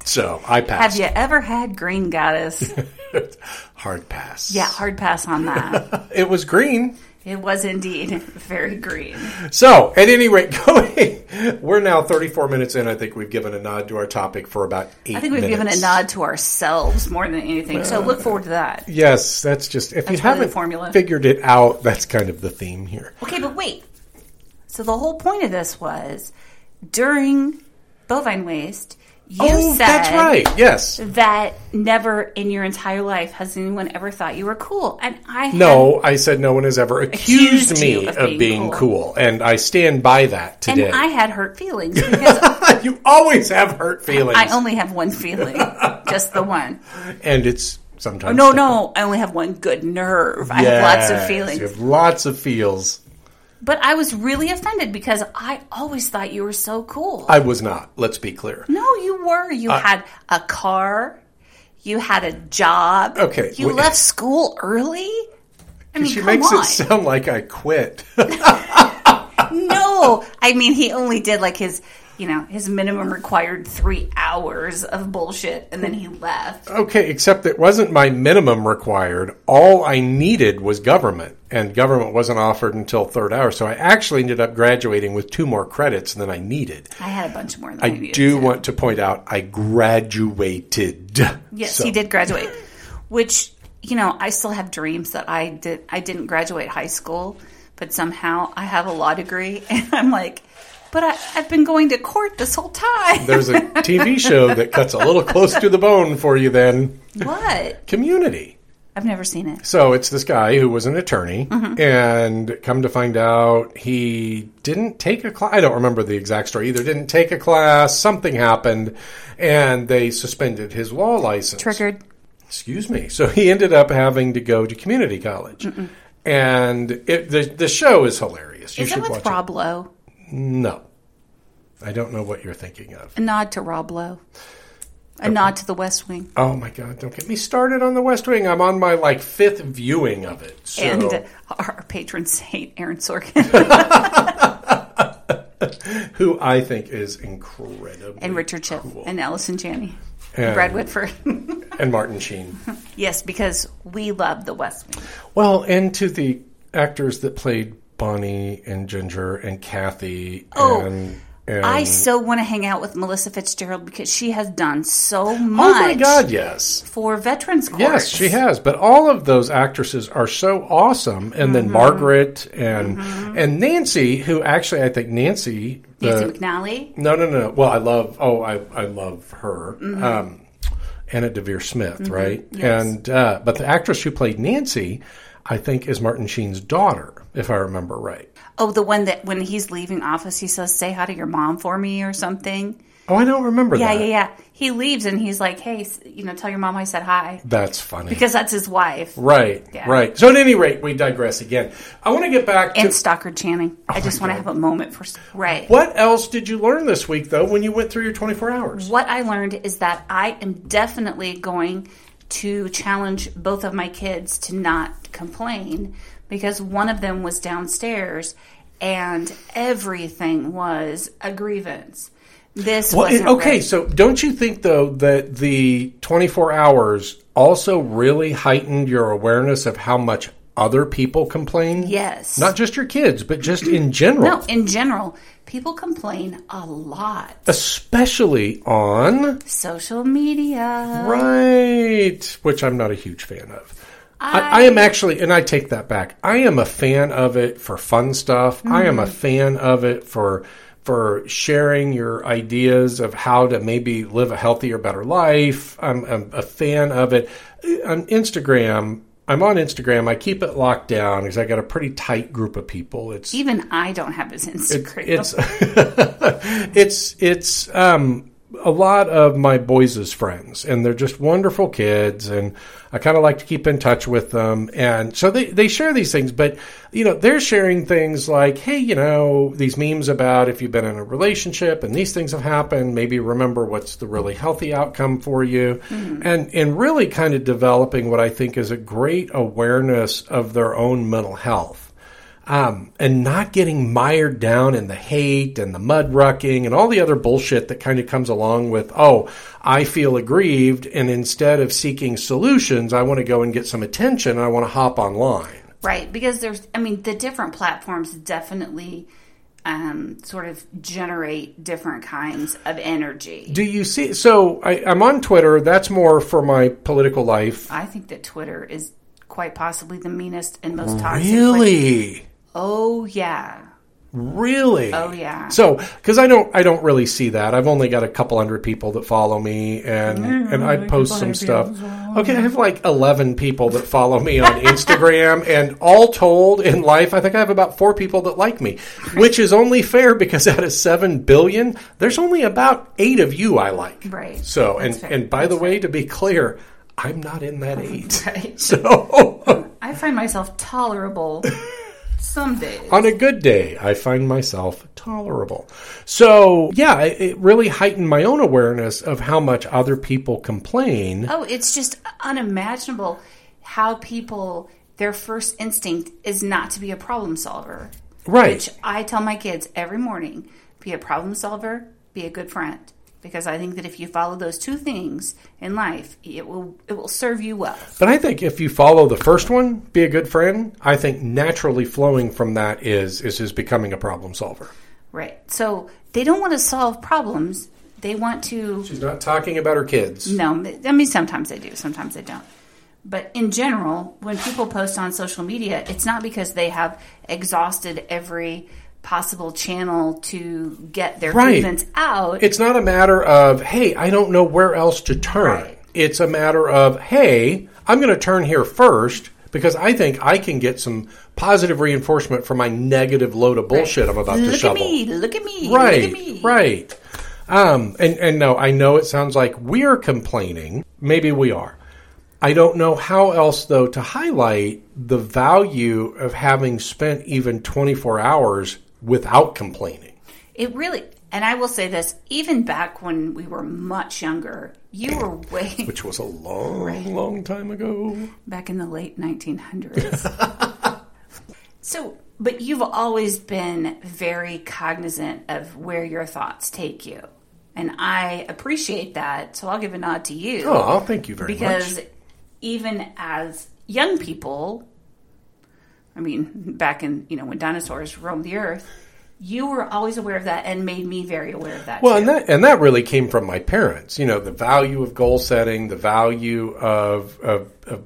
S1: So I passed.
S2: Have you ever had green goddess?
S1: Hard pass.
S2: Yeah, hard pass on that.
S1: It was green.
S2: It was indeed very green.
S1: So, at any rate, going, we're now 34 minutes in. I think we've given a nod to our topic for about eight
S2: I think we've given a nod to ourselves more than anything. So look forward to that.
S1: Yes, that's just, if you
S2: That's the
S1: haven't
S2: formula.
S1: figured it out, that's kind of the theme here.
S2: Okay, but wait. So the whole point of this was during bovine waste, you
S1: oh,
S2: said
S1: that's right. Yes.
S2: that never in your entire life has anyone ever thought you were cool. And I
S1: No, I said no one has ever accused,
S2: Accused
S1: me of,
S2: of
S1: being,
S2: being
S1: cool. and I stand by that
S2: and
S1: today.
S2: I had hurt feelings because
S1: you always have hurt feelings,
S2: I only have one feeling, just the one.
S1: and it's sometimes
S2: No, no, I only have one good nerve. I have lots of feelings.
S1: You have lots of feels.
S2: But I was really offended because I always thought you were so cool.
S1: I was not. Let's be clear.
S2: no, you were. You had a car. You had a job.
S1: Okay,
S2: You left school early. I mean,
S1: She makes
S2: on.
S1: it sound like I quit.
S2: no, I mean he only did like his, you know, his minimum required three hours of bullshit, and then he left.
S1: okay, except it wasn't my minimum required. All I needed was government, and government wasn't offered until third hour. So I actually ended up graduating with two more credits than I needed.
S2: I had a bunch more than I,
S1: I
S2: needed
S1: do
S2: to.
S1: want to point out I graduated.
S2: Yes,
S1: So-
S2: he did graduate. Which you know, I still have dreams that I did. I didn't graduate high school, but somehow I have a law degree, and I'm like, But I, I've been going to court this whole time.
S1: There's a TV show that cuts a little close to the bone for you then.
S2: what?
S1: Community.
S2: I've never seen it.
S1: So it's this guy who was an attorney,
S2: Mm-hmm.
S1: and come to find out, he didn't take a class. I don't remember the exact story either. Didn't take a class. Something happened, and they suspended his law license.
S2: Triggered.
S1: Excuse me. So he ended up having to go to community college, and it, the the show is hilarious. You
S2: Is it
S1: should
S2: with
S1: watch
S2: Rob Lowe?
S1: No, I don't know what you're thinking of.
S2: A nod to Rob Lowe. A nod to the West Wing.
S1: Oh my God! Don't get me started on the West Wing. I'm on my like fifth viewing of it. So.
S2: And uh, our patron saint, Aaron Sorkin.
S1: who I think is incredible.
S2: and Richard Schiff.
S1: cool.
S2: And Allison Janney.
S1: And-
S2: Brad Whitford.
S1: and Martin Sheen.
S2: yes, because we love the West Wing.
S1: Well, and to the actors that played Bonnie and Ginger and Kathy
S2: Oh,
S1: and, and
S2: I so want to hang out with Melissa Fitzgerald because she has done so much
S1: oh my God, yes.
S2: for veterans courts.
S1: Yes, she has. But all of those actresses are so awesome. And then
S2: Mm-hmm.
S1: Margaret and and Nancy, who actually I think Nancy, the-
S2: Nancy McNally.
S1: No, no, no. Well, I love. Oh, I I love her.
S2: Mm-hmm.
S1: Um, Anna Deavere Smith, right?
S2: yes.
S1: And uh, but the actress who played Nancy, I think, is Martin Sheen's daughter, if I remember right.
S2: Oh, the one that when he's leaving office, he says, "Say hi to your mom for me" or something.
S1: Oh, I don't remember
S2: Yeah,
S1: that.
S2: yeah, yeah. He leaves and he's like, "Hey, you know, tell your mom I said hi,"
S1: That's funny.
S2: because that's his wife.
S1: right,
S2: Yeah.
S1: right. So at any rate, we digress again. I want to get back to
S2: And Stockard Channing. Oh I just want to have a moment for right.
S1: what else did you learn this week, though, when you went through your 24 hours?
S2: What I learned is that I am definitely going to challenge both of my kids to not complain because one of them was downstairs and everything was a grievance. This
S1: Well,
S2: was
S1: it- okay, so don't you think though that the 24 hours also really heightened your awareness of how much other people complain?
S2: Yes.
S1: Not just your kids, but just in general.
S2: No, in general, people complain a lot.
S1: Especially on
S2: Social media.
S1: right, which I'm not a huge fan of. I, I am actually, and I take that back. I am a fan of it for fun stuff. I am a fan of it for for sharing your ideas of how to maybe live a healthier, better life. I'm, I'm a fan of it on Instagram. I'm on Instagram. I keep it locked down because I got a pretty tight group of people. It's
S2: Even I don't have his Instagram.
S1: it's it's it's um a lot of my boys' friends and they're just wonderful kids and I kind of like to keep in touch with them and so they they share these things but you know they're sharing things like hey you know these memes about if you've been in a relationship and these things have happened maybe remember what's the really healthy outcome for you. Mm-hmm. And and really kind of developing what I think is a great awareness of their own mental health um, and not getting mired down in the hate and the mud rucking and all the other bullshit that kind of comes along with, oh, I feel aggrieved, and instead of seeking solutions, I want to go and get some attention and I want to hop online.
S2: Right, because there's, I mean, the different platforms definitely um, sort of generate different kinds of energy.
S1: Do you see? So I, I'm on Twitter. That's more for my political life.
S2: I think that Twitter is quite possibly the meanest and most toxic. place. Oh yeah.
S1: Really?
S2: Oh, yeah.
S1: So, because I don't, I don't really see that. I've only got a couple hundred people that follow me, and and I post some stuff. Okay, I have like eleven people that follow me on Instagram, and all told in life, I think I have about four people that like me, which is only fair because out of seven billion, there's only about eight of you I like.
S2: Right.
S1: So, and
S2: fair.
S1: and by the way, to be clear, I'm not in that eight.
S2: Right.
S1: So.
S2: I find myself tolerable some days.
S1: On a good day, I find myself tolerable. So, yeah, it, it really heightened my own awareness of how much other people complain.
S2: Oh, it's just unimaginable how people their first instinct is not to be a problem solver.
S1: Right.
S2: Which I tell my kids every morning: be a problem solver, be a good friend. Because I think that if you follow those two things in life, it will it will serve you well.
S1: But I think if you follow the first one, be a good friend, I think naturally flowing from that is is just becoming a problem solver.
S2: Right. So they don't want to solve problems. They want to
S1: She's not talking about her kids.
S2: No, I mean sometimes they do, sometimes they don't. But in general, when people post on social media, it's not because they have exhausted every possible channel to get their
S1: Right.
S2: grievance out.
S1: It's not a matter of, hey, I don't know where else to turn.
S2: Right.
S1: It's a matter of, hey, I'm going to turn here first because I think I can get some positive reinforcement for my negative load of bullshit I'm about
S2: look
S1: to
S2: at
S1: shovel.
S2: me, look at me,
S1: Right,
S2: look at me.
S1: right. Um, and and no, I know it sounds like we're complaining. Maybe we are. I don't know how else though to highlight the value of having spent even 24 hours without complaining.
S2: It really, and I will say this, even back when we were much younger, you were way
S1: which was a long, long time ago.
S2: back in the late 1900s. so, but you've always been very cognizant of where your thoughts take you. And I appreciate that. So I'll give a nod to you.
S1: Oh, thank you very
S2: because
S1: much.
S2: Because even as young people, I mean, back in, you know, when dinosaurs roamed the earth, you were always aware of that and made me very aware of that.
S1: Well,
S2: too.
S1: and that and that really came from my parents. You know, the value of goal setting, the value of of, of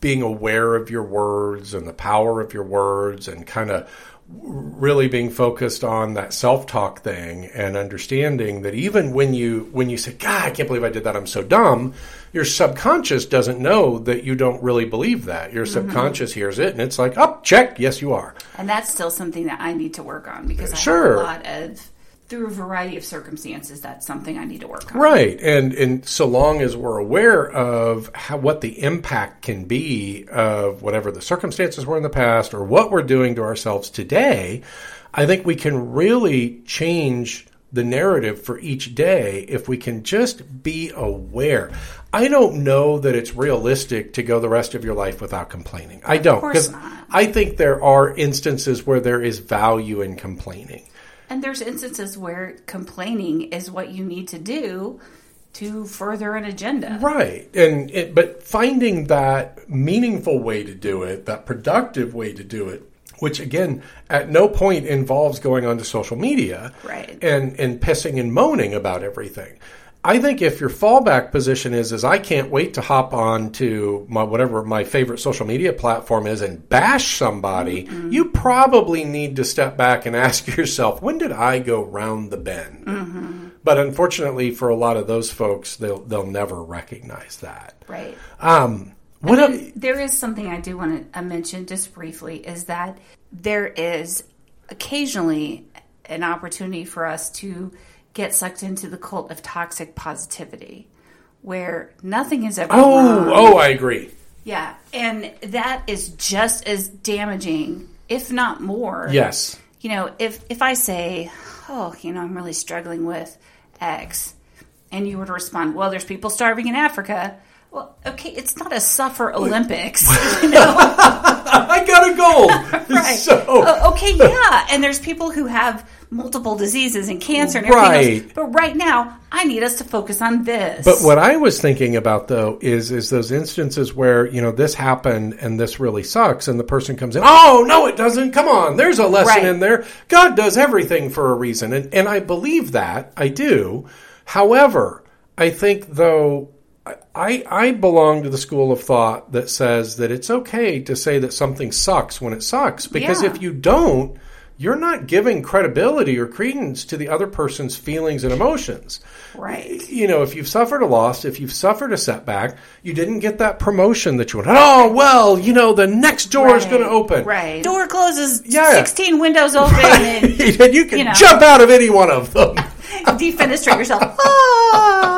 S1: being aware of your words and the power of your words, and kind of really being focused on that self-talk thing and understanding that even when you when you say god i can't believe i did that. I'm so dumb your subconscious doesn't know that you don't really believe that. Your mm-hmm. subconscious hears it and it's like oh check. Yes you are.
S2: And that's still something that I need to work on because I
S1: Sure.
S2: have a lot of, through a variety of circumstances, that's something I need to work on.
S1: Right, and and so long as we're aware of how what the impact can be of whatever the circumstances were in the past or what we're doing to ourselves today, I think we can really change the narrative for each day if we can just be aware. I don't know that it's realistic to go the rest of your life without complaining. I don't
S2: course
S1: because
S2: not.
S1: I think there are instances where there is value in complaining.
S2: And there's instances where complaining is what you need to do to further an agenda.
S1: Right. And it, but finding that meaningful way to do it, that productive way to do it, which again at no point involves going onto social media
S2: Right.
S1: and and pissing and moaning about everything. I think if your fallback position is is I can't wait to hop on to my whatever my favorite social media platform is and bash somebody, you probably need to step back and ask yourself, when did I go round the bend? But unfortunately for a lot of those folks, they'll they'll never recognize that.
S2: Right.
S1: Um what el-
S2: there is something I do want to uh, mention just briefly is that there is occasionally an opportunity for us to get sucked into the cult of toxic positivity where nothing is ever
S1: Oh,
S2: wrong.
S1: oh, I agree.
S2: Yeah, and that is just as damaging, if not more.
S1: Yes.
S2: You know, if if I say, "Oh, you know, I'm really struggling with X," and you were to respond, "Well, there's people starving in Africa." Well, okay, it's not a suffer Olympics, you know.
S1: I got a gold.
S2: right?
S1: So
S2: Oh, okay, yeah, and there's people who have multiple diseases and cancer and everything
S1: Right.
S2: else. But right now, I need us to focus on this.
S1: But what I was thinking about though is is those instances where you know this happened and this really sucks, and the person comes in, oh no, it doesn't. Come on, there's a lesson
S2: Right.
S1: in there. God does everything for a reason, and and I believe that I do. However, I think though. I, I belong to the school of thought that says that it's okay to say that something sucks when it sucks because
S2: Yeah.
S1: if you don't, you're not giving credibility or credence to the other person's feelings and emotions
S2: right.
S1: you know, if you've suffered a loss, if you've suffered a setback, you didn't get that promotion that you wanted. Oh, well, you know, the next door is going to open.
S2: Right. Door closes.
S1: Yeah.
S2: Sixteen windows open. And
S1: and you can
S2: You know.
S1: jump out of any one of them.
S2: defenestrate yourself. Ah!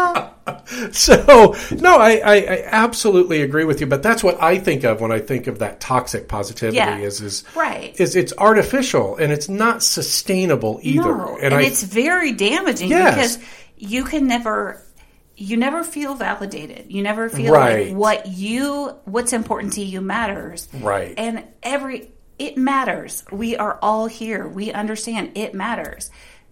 S1: so, no, I, I, I absolutely agree with you. But that's what I think of when I think of that toxic positivity.
S2: Yeah.
S1: Is is
S2: Right.
S1: Is it's artificial and it's not sustainable either.
S2: No, and,
S1: I,
S2: it's very damaging
S1: Yes.
S2: because you can never you never feel validated. You never feel
S1: Right.
S2: like what you what's important to you matters.
S1: Right.
S2: And every it matters. We are all here. We understand it matters.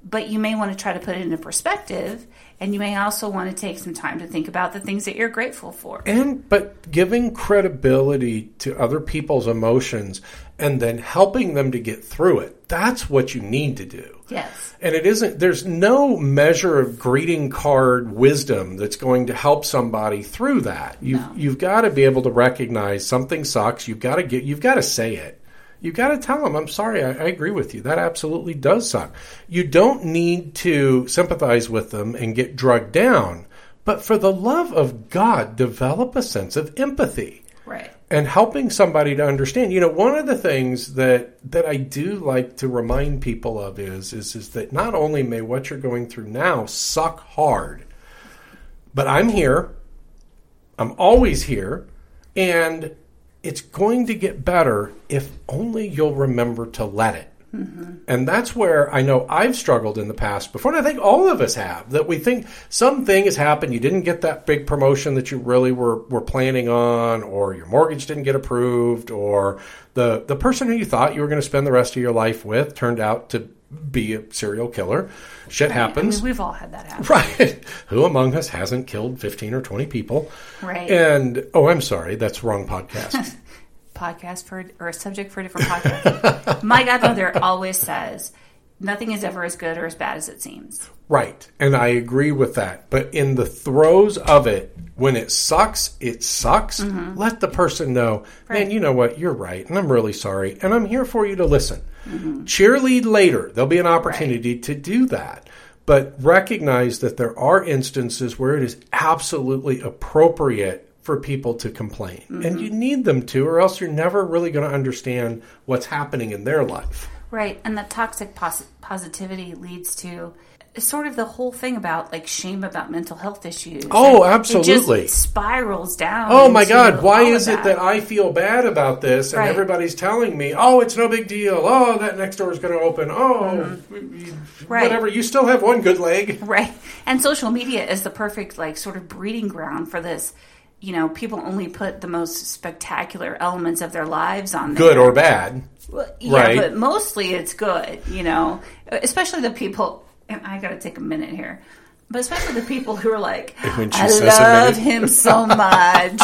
S2: But you may want to try to put it into perspective and you may also want to take some time to think about the things that you're grateful for.
S1: and but giving credibility to other people's emotions and then helping them to get through it that's what you need to do
S2: Yes.
S1: and it isn't there's no measure of greeting card wisdom that's going to help somebody through that you
S2: No.
S1: you've got to be able to recognize something sucks you've got to get you've got to say it You got to tell them, I'm sorry, I, I agree with you. That absolutely does suck. You don't need to sympathize with them and get drugged down, but for the love of God, develop a sense of empathy
S2: Right.
S1: and helping somebody to understand. You know, one of the things that that I do like to remind people of is is is that not only may what you're going through now suck hard, but I'm here. I'm always here, and it's going to get better if only you'll remember to let it. Mm-hmm. And that's where I know I've struggled in the past before, and I think all of us have. That we think something has happened, you didn't get that big promotion that you really were, were planning on, or your mortgage didn't get approved, or the, the person who you thought you were going to spend the rest of your life with turned out to be a serial killer. Shit happens.
S2: I mean, we've all had that happen.
S1: Right. Who among us hasn't killed 15 or 20 people?
S2: Right.
S1: And, oh, I'm sorry, that's wrong podcast.
S2: podcast for or a subject for a different podcast. My godmother always says, "Nothing is ever as good or as bad as it seems."
S1: Right. And I agree with that. But in the throes of it, when it sucks, it sucks. Mm-hmm. Let the person know, man, you know what? You're right. And I'm really sorry. And I'm here for you to listen. Mm-hmm. Cheerlead later. There'll be an opportunity to do that. But recognize that there are instances where it is absolutely appropriate for people to complain. And mm-hmm. you need them to, or else you're never really going to understand what's happening in their life.
S2: Right, and that toxic pos- positivity leads to sort of the whole thing about like shame about mental health issues.
S1: Oh,
S2: And
S1: absolutely.
S2: It just spirals down.
S1: Oh my God, why is it that I feel bad about this and
S2: Right.
S1: everybody's telling me, oh, it's no big deal. Oh, that next door is going to open. Oh,
S2: Right.
S1: whatever. You still have one good leg.
S2: Right. And social media is the perfect, like, sort of breeding ground for this. You know, people only put the most spectacular elements of their lives on there.
S1: Good or bad.
S2: Well, yeah,
S1: right.
S2: but mostly it's good, you know, especially the people, and I got to take a minute here, but especially the people who are like, I love him so much.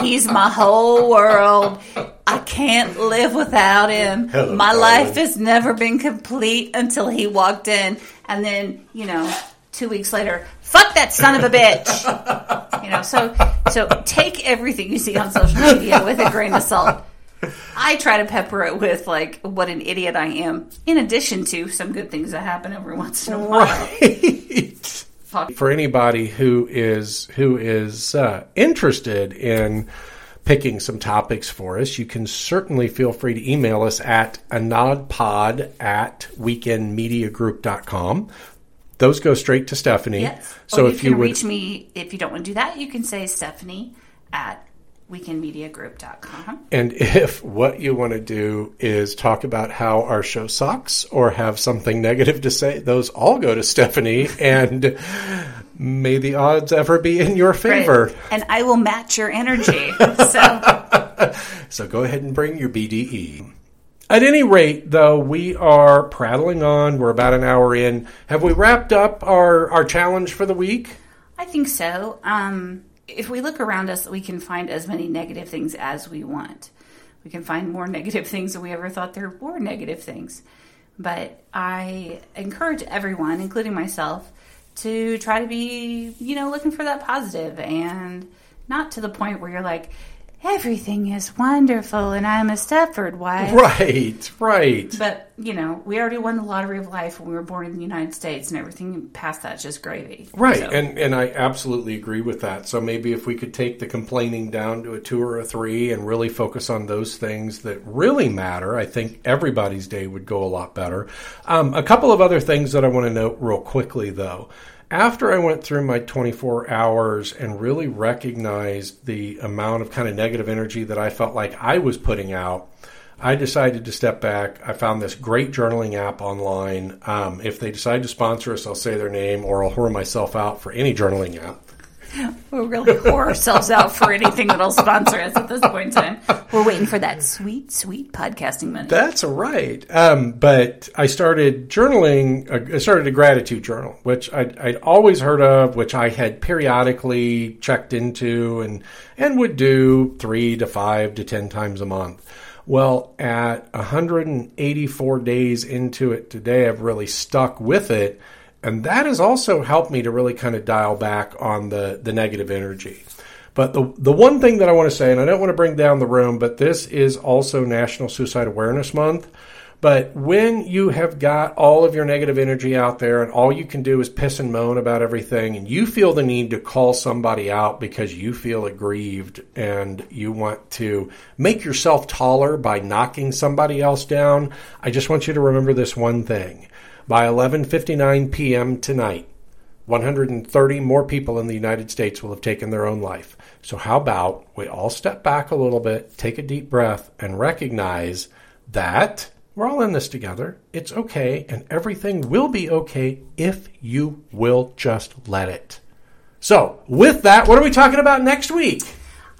S2: He's my whole world. I can't live without him.
S1: Hello,
S2: my
S1: darling.
S2: life has never been complete until he walked in. And then, you know, two weeks later, fuck that son of a bitch. You know, so so take everything you see on social media with a grain of salt. I try to pepper it with like what an idiot I am, in addition to some good things that happen every once in a while.
S1: Right. For anybody who is who is uh, interested in picking some topics for us, you can certainly feel free to email us at anodpod at weekendmediagroup.com. Those go straight to Stephanie.
S2: Yes.
S1: So
S2: or you
S1: if
S2: can
S1: you would
S2: reach me if you don't want to do that, you can say Stephanie at weekendmediagroup.com.
S1: And if what you want to do is talk about how our show sucks or have something negative to say, those all go to Stephanie. And may the odds ever be in your favor.
S2: Right. And I will match your energy. so
S1: So go ahead and bring your BDE. At any rate, though, we are prattling on. We're about an hour in. Have we wrapped up our, our challenge for the week?
S2: I think so. Um, if we look around us, we can find as many negative things as we want. We can find more negative things than we ever thought there were negative things. But I encourage everyone, including myself, to try to be, you know, looking for that positive and not to the point where you're like, everything is wonderful and I'm a Stepford wife.
S1: Right, right.
S2: But, you know, we already won the lottery of life when we were born in the United States and everything past that's just gravy.
S1: Right,
S2: So-
S1: and and I absolutely agree with that. So maybe if we could take the complaining down to a two or a three and really focus on those things that really matter, I think everybody's day would go a lot better. Um, a couple of other things that I want to note real quickly, though. After I went through my 24 hours and really recognized the amount of kind of negative energy that I felt like I was putting out, I decided to step back. I found this great journaling app online. Um, if they decide to sponsor us, I'll say their name or I'll whore myself out for any journaling app.
S2: We'll really whore ourselves out for anything that'll sponsor us at this point in time. We're waiting for that sweet, sweet podcasting money.
S1: That's right. Um, but I started journaling. Uh, I started a gratitude journal, which I'd, I'd always heard of, which I had periodically checked into and and would do three to five to ten times a month. Well, at 184 days into it today, I've really stuck with it, and that has also helped me to really kind of dial back on the the negative energy. But the the one thing that I want to say, and I don't want to bring down the room, but this is also National Suicide Awareness Month. But when you have got all of your negative energy out there and all you can do is piss and moan about everything and you feel the need to call somebody out because you feel aggrieved and you want to make yourself taller by knocking somebody else down, I just want you to remember this one thing. By 11:59 p.m. tonight, 130 more people in the United States will have taken their own life. So how about we all step back a little bit, take a deep breath and recognize that we're all in this together. It's okay, and everything will be okay if you will just let it. So, with that, what are we talking about next week?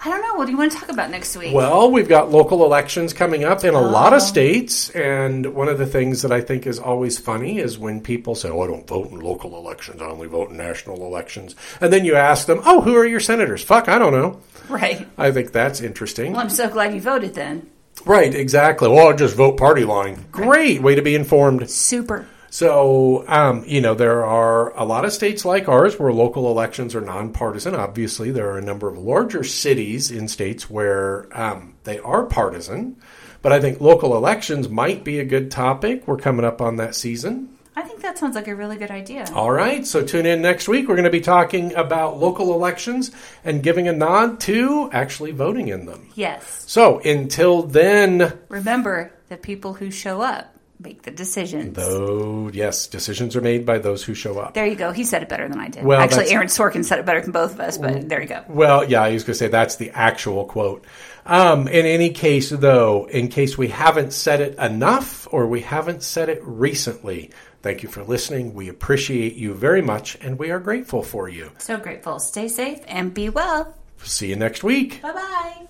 S2: I don't know. What do you want to talk about next week?
S1: Well, we've got local elections coming up in a lot of oh. states, and one of the things that I think is always funny is when people say, "Oh, I don't vote in local elections; I only vote in national elections." And then you ask them, "Oh, who are your senators?" Fuck, I don't know.
S2: right.
S1: I think that's interesting.
S2: Well, I'm so glad you voted then.
S1: Right, exactly. Well, I'll just vote party line. Great way to be informed.
S2: Super.
S1: So, um, you know, there are a lot of states like ours where local elections are nonpartisan. Obviously, there are a number of larger cities in states where um, they are partisan. But I think local elections might be a good topic. We're coming up on that season.
S2: I think that sounds like a really good idea.
S1: All right, so tune in next week. We're going to be talking about local elections and giving a nod to actually voting in them.
S2: Yes.
S1: So until then,
S2: Remember, the people who show up make the decisions.
S1: though, yes, decisions are made by those who show up.
S2: There you go. He said it better than I did.
S1: Well,
S2: Actually, Aaron Sorkin said it better than both of us, but there you go.
S1: Well, yeah, I was going to say that's the actual quote. Um, in any case, though, in case we haven't said it enough or we haven't said it recently, thank you for listening. We appreciate you very much and we are grateful for you.
S2: So grateful. Stay safe and be well.
S1: See you next week.
S2: Bye bye.